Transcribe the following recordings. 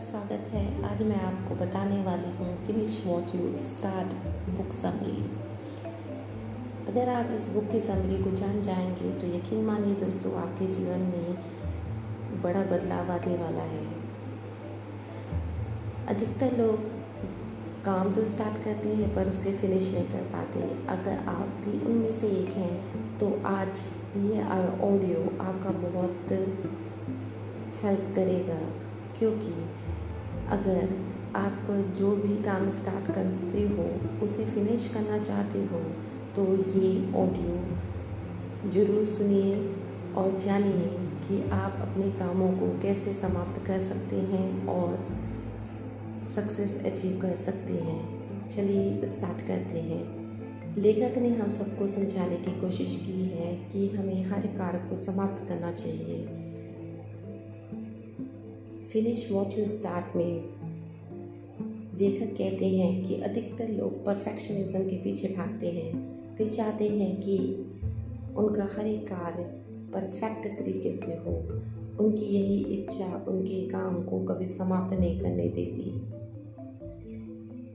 स्वागत है। आज मैं आपको बताने वाली हूँ finish what you start book summary अगर आप इस बुक की समरी को जान जाएँगे तो यकीन मानिए दोस्तों, आपके जीवन में बड़ा बदलाव आने वाला है। अधिकतर लोग काम तो स्टार्ट करते हैं, पर उसे फिनिश नहीं कर पाते। अगर आप भी उनमें से एक हैं तो आज ये ऑडियो आपका बहुत हेल्प करेगा, क्योंकि अगर आप जो भी काम स्टार्ट करते हो, उसे फिनिश करना चाहते हो तो ये ऑडियो ज़रूर सुनिए और जानिए कि आप अपने कामों को कैसे समाप्त कर सकते हैं और सक्सेस अचीव कर सकते हैं। चलिए स्टार्ट करते हैं। लेखक ने हम सबको समझाने की कोशिश की है कि हमें हर कार्य को समाप्त करना चाहिए। फिनिश वॉट यू स्टार्ट में। लेखक कहते हैं कि अधिकतर लोग परफेक्शनिज्म के पीछे भागते हैं। वे चाहते हैं कि उनका हर एक कार्य परफेक्ट तरीके से हो। उनकी यही इच्छा उनके काम को कभी समाप्त नहीं करने देती।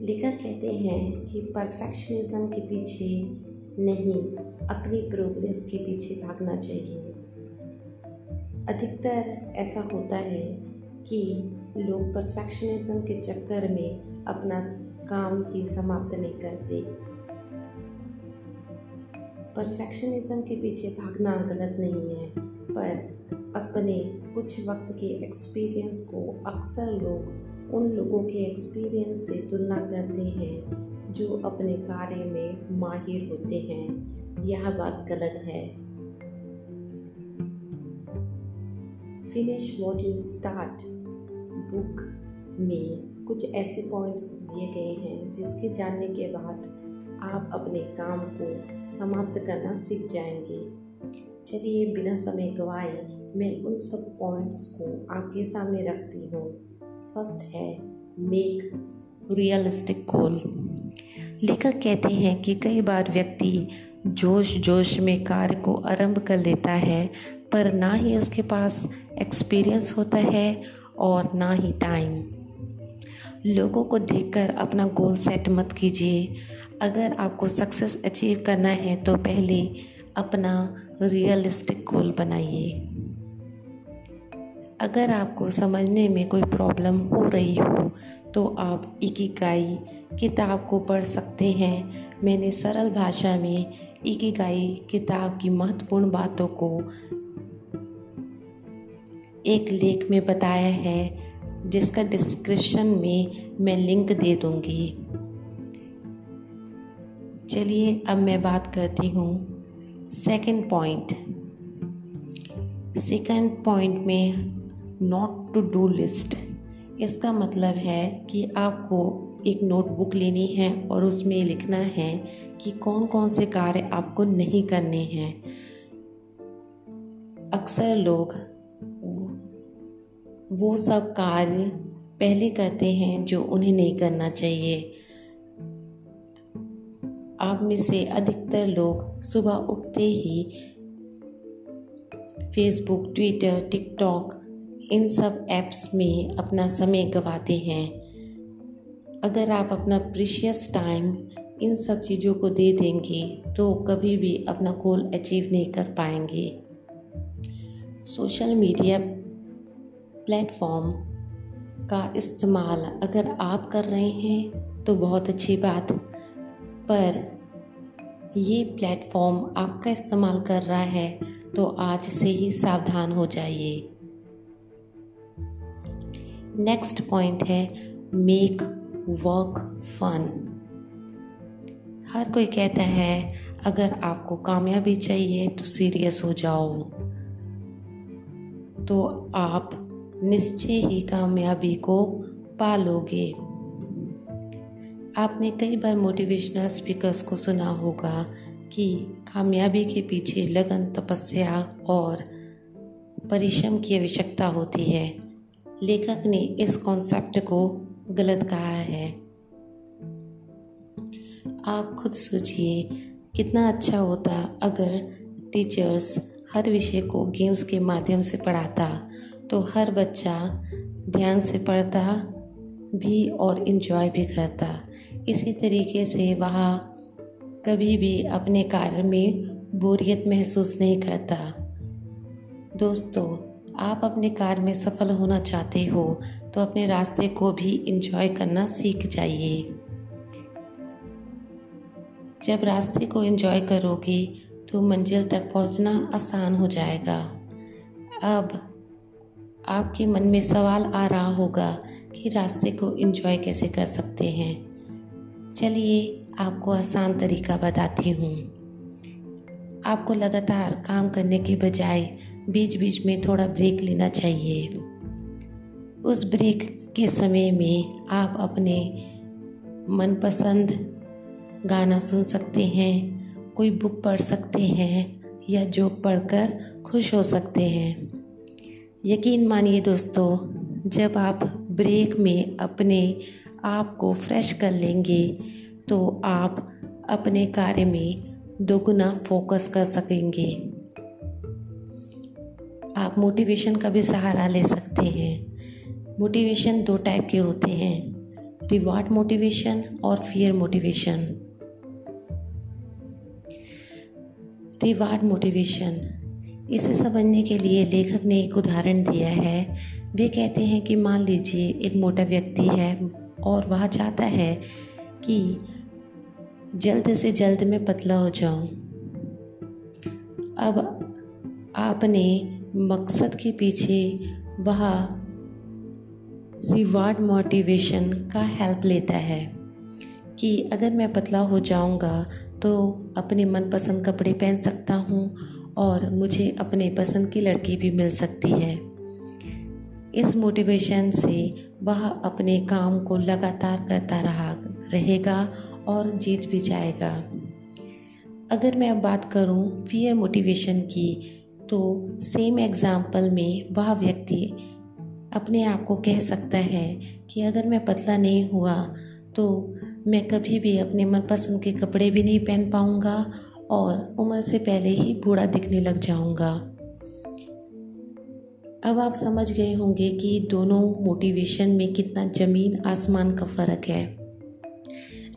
लेखक कहते हैं कि परफेक्शनिज्म के पीछे नहीं, अपनी प्रोग्रेस के पीछे भागना चाहिए। अधिकतर ऐसा होता है कि लोग परफेक्शनिज्म के चक्कर में अपना काम ही समाप्त नहीं करते। परफेक्शनिज्म के पीछे भागना गलत नहीं है, पर अपने कुछ वक्त के एक्सपीरियंस को अक्सर लोग उन लोगों के एक्सपीरियंस से तुलना करते हैं जो अपने कार्य में माहिर होते हैं। यह बात गलत है। Finish what you start book में कुछ ऐसे पॉइंट्स दिए गए हैं जिसके जानने के बाद आप अपने काम को समाप्त करना सीख जाएँगे। चलिए, बिना समय गवाए मैं उन सब पॉइंट्स को आपके सामने रखती हूँ। फ़र्स्ट है मेक रियलिस्टिक गोल लेखक कहते हैं कि कई बार व्यक्ति जोश जोश में कार्य को आरंभ कर लेता है, पर ना ही उसके पास एक्सपीरियंस होता है और ना ही टाइम लोगों को देखकर अपना गोल सेट मत कीजिए। अगर आपको सक्सेस अचीव करना है तो पहले अपना रियलिस्टिक गोल बनाइए। अगर आपको समझने में कोई प्रॉब्लम हो रही हो तो आप इकिगाई किताब को पढ़ सकते हैं। मैंने सरल भाषा में इकिगाई किताब की महत्वपूर्ण बातों को एक लेख में बताया है, जिसका डिस्क्रिप्शन में मैं लिंक दे दूँगी। चलिए अब मैं बात करती हूँ सेकंड पॉइंट सेकंड पॉइंट में नॉट टू डू लिस्ट इसका मतलब है कि आपको एक नोटबुक लेनी है और उसमें लिखना है कि कौन कौन से कार्य आपको नहीं करने हैं। अक्सर लोग वो सब कार्य पहले करते हैं जो उन्हें नहीं करना चाहिए। आप में से अधिकतर लोग सुबह उठते ही फेसबुक ट्विटर टिकटॉक इन सब ऐप्स में अपना समय गवाते हैं। अगर आप अपना प्रीशियस टाइम इन सब चीज़ों को दे देंगे तो कभी भी अपना गोल अचीव नहीं कर पाएँगे। सोशल मीडिया प्लेटफॉर्म का इस्तेमाल अगर आप कर रहे हैं तो बहुत अच्छी बात। पर ये प्लेटफॉर्म आपका इस्तेमाल कर रहा है तो आज से ही सावधान हो जाइए। नेक्स्ट पॉइंट है मेक वर्क फन हर कोई कहता है, अगर आपको कामयाबी चाहिए तो सीरियस हो जाओ। तो आप निश्चय ही कामयाबी को पालोगे। आपने कई बार मोटिवेशनल स्पीकर्स को सुना होगा कि कामयाबी के पीछे लगन, तपस्या और परिश्रम की आवश्यकता होती है। लेखक ने इस कॉन्सेप्ट को गलत कहा है। आप खुद सोचिए, कितना अच्छा होता अगर टीचर्स हर विषय को गेम्स के माध्यम से पढ़ाता। तो हर बच्चा ध्यान से पढ़ता भी और इन्जॉय भी करता। इसी तरीके से वह कभी भी अपने कार्य में बोरियत महसूस नहीं करता। दोस्तों, आप अपने कार्य में सफल होना चाहते हो तो अपने रास्ते को भी इंजॉय करना सीख जाइए। जब रास्ते को इंजॉय करोगे तो मंजिल तक पहुँचना आसान हो जाएगा। अब आपके मन में सवाल आ रहा होगा कि रास्ते को इंजॉय कैसे कर सकते हैं। चलिए, आपको आसान तरीका बताती हूँ। आपको लगातार काम करने के बजाय बीच बीच में थोड़ा ब्रेक लेना चाहिए। उस ब्रेक के समय में आप अपने मनपसंद गाना सुन सकते हैं, कोई बुक पढ़ सकते हैं या जोक पढ़कर खुश हो सकते हैं। यकीन मानिए दोस्तों, जब आप ब्रेक में अपने आप को फ्रेश कर लेंगे तो आप अपने कार्य में दोगुना फोकस कर सकेंगे। आप मोटिवेशन का भी सहारा ले सकते हैं। मोटिवेशन दो टाइप के होते हैं रिवार्ड मोटिवेशन और फियर मोटिवेशन रिवार्ड मोटिवेशन इसे समझने के लिए लेखक ने एक उदाहरण दिया है वे कहते हैं कि मान लीजिए एक मोटा व्यक्ति है और वह चाहता है कि जल्द से जल्द मैं पतला हो जाऊँ। अब आपने मकसद के पीछे वह रिवार्ड मोटिवेशन का हेल्प लेता है कि अगर मैं पतला हो जाऊँगा तो अपने मनपसंद कपड़े पहन सकता हूँ और मुझे अपने पसंद की लड़की भी मिल सकती है। इस मोटिवेशन से वह अपने काम को लगातार करता रहा, रहेगा और जीत भी जाएगा। अगर मैं अब बात करूँ फियर मोटिवेशन की तो सेम एग्ज़ाम्पल में वह व्यक्ति अपने आप को कह सकता है कि अगर मैं पतला नहीं हुआ तो मैं कभी भी अपने मनपसंद के कपड़े भी नहीं पहन पाऊँगा और उम्र से पहले ही बूढ़ा दिखने लग जाऊँगा। अब आप समझ गए होंगे कि दोनों मोटिवेशन में कितना ज़मीन आसमान का फ़र्क है।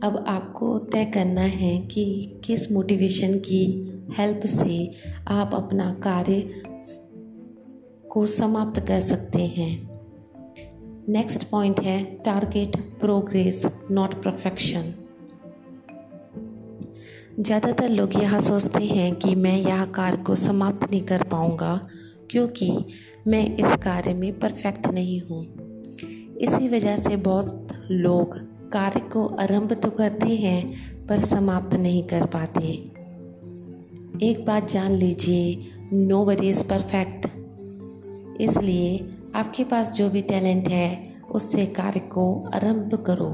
अब आपको तय करना है कि किस मोटिवेशन की हेल्प से आप अपना कार्य को समाप्त कर सकते हैं। नेक्स्ट पॉइंट है टारगेट प्रोग्रेस नॉट परफेक्शन ज़्यादातर लोग यह सोचते हैं कि मैं यह कार्य को समाप्त नहीं कर पाऊँगा, क्योंकि मैं इस कार्य में परफेक्ट नहीं हूँ। इसी वजह से बहुत लोग कार्य को आरंभ तो करते हैं, पर समाप्त नहीं कर पाते। एक बात जान लीजिए, नो बडी इज़ परफेक्ट इसलिए आपके पास जो भी टैलेंट है, उससे कार्य को आरंभ करो।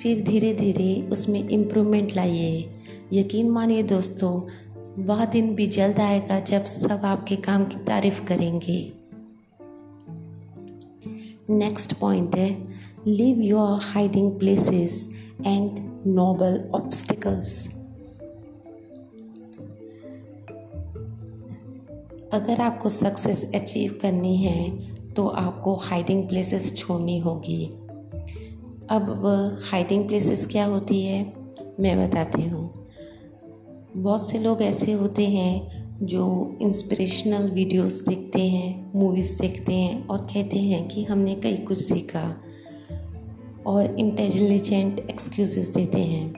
फिर धीरे धीरे उसमें इम्प्रूवमेंट लाइए। यकीन मानिए दोस्तों, वह दिन भी जल्द आएगा जब सब आपके काम की तारीफ़ करेंगे। नेक्स्ट पॉइंट है leave your hiding places and noble obstacles अगर आपको सक्सेस अचीव करनी है तो आपको हाइडिंग प्लेसेस छोड़नी होगी। अब वह हाइडिंग प्लेसेस क्या होती है, मैं बताती हूँ। बहुत से लोग ऐसे होते हैं जो इंस्पिरेशनल वीडियोस देखते हैं मूवीज़ देखते हैं और कहते हैं कि हमने कई कुछ सीखा और इंटेलिजेंट एक्सक्यूज़ देते हैं।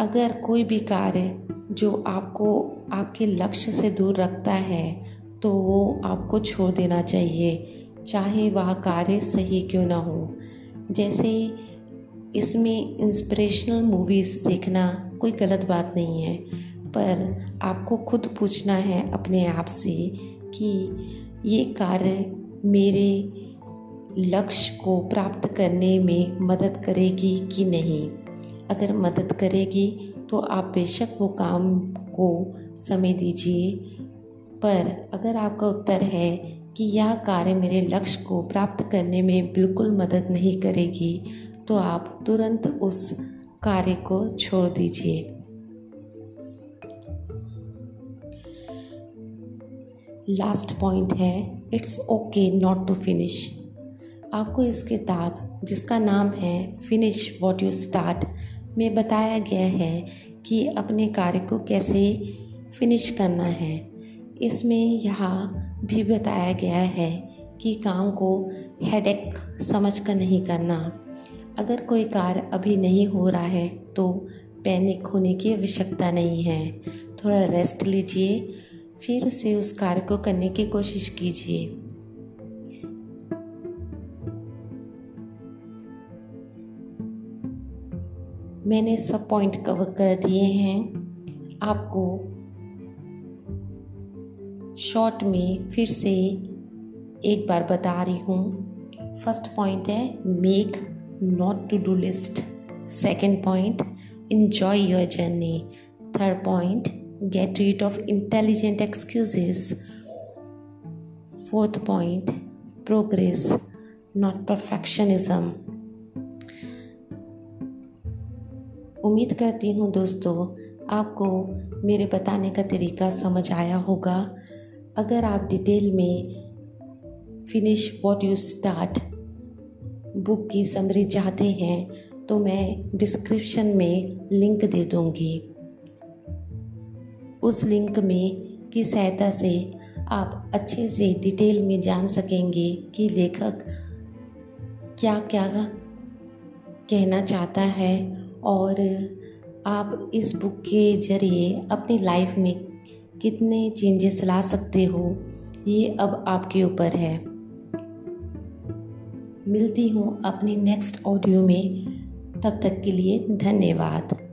अगर कोई भी कार्य जो आपको, आपके लक्ष्य से दूर रखता है तो वो आपको छोड़ देना चाहिए, चाहे वह कार्य सही क्यों ना हो। जैसे इसमें इंस्पिरेशनल मूवीज़ देखना कोई गलत बात नहीं है, पर आपको खुद पूछना है अपने आप से कि ये कार्य मेरे लक्ष्य को प्राप्त करने में मदद करेगी कि नहीं। अगर मदद करेगी तो आप बेशक वो काम को समय दीजिए, पर अगर आपका उत्तर है कि यह कार्य मेरे लक्ष्य को प्राप्त करने में बिल्कुल मदद नहीं करेगी तो आप तुरंत उस कार्य को छोड़ दीजिए। लास्ट पॉइंट है, it's okay not to finish. आपको इस किताब, जिसका नाम है फिनिश वॉट यू स्टार्ट, में बताया गया है कि अपने कार्य को कैसे फिनिश करना है। इसमें यहाँ भी बताया गया है कि काम को हेडेक समझ कर नहीं करना। अगर कोई कार्य अभी नहीं हो रहा है तो पैनिक होने की आवश्यकता नहीं है। थोड़ा रेस्ट लीजिए, फिर से उस कार्य को करने की कोशिश कीजिए। मैंने सब पॉइंट कवर कर दिए हैं। आपको शॉर्ट में फिर से एक बार बता रही हूँ। फ़र्स्ट पॉइंट है make not to do list second point enjoy your journey third point get rid of intelligent excuses fourth point progress not perfectionism उम्मीद करती हूँ दोस्तों, आपको मेरे बताने का तरीका समझ आया होगा। अगर आप डिटेल में finish what you start book की समरी चाहते हैं तो मैं डिस्क्रिप्शन में लिंक दे दूँगी। उस लिंक में की सहायता से आप अच्छे से डिटेल में जान सकेंगे कि लेखक क्या क्या कहना चाहता है और आप इस बुक के ज़रिए अपनी लाइफ में कितने चेंजेस ला सकते हो, ये अब आपके ऊपर है। मिलती हूँ अपनी नेक्स्ट ऑडियो में, तब तक के लिए धन्यवाद।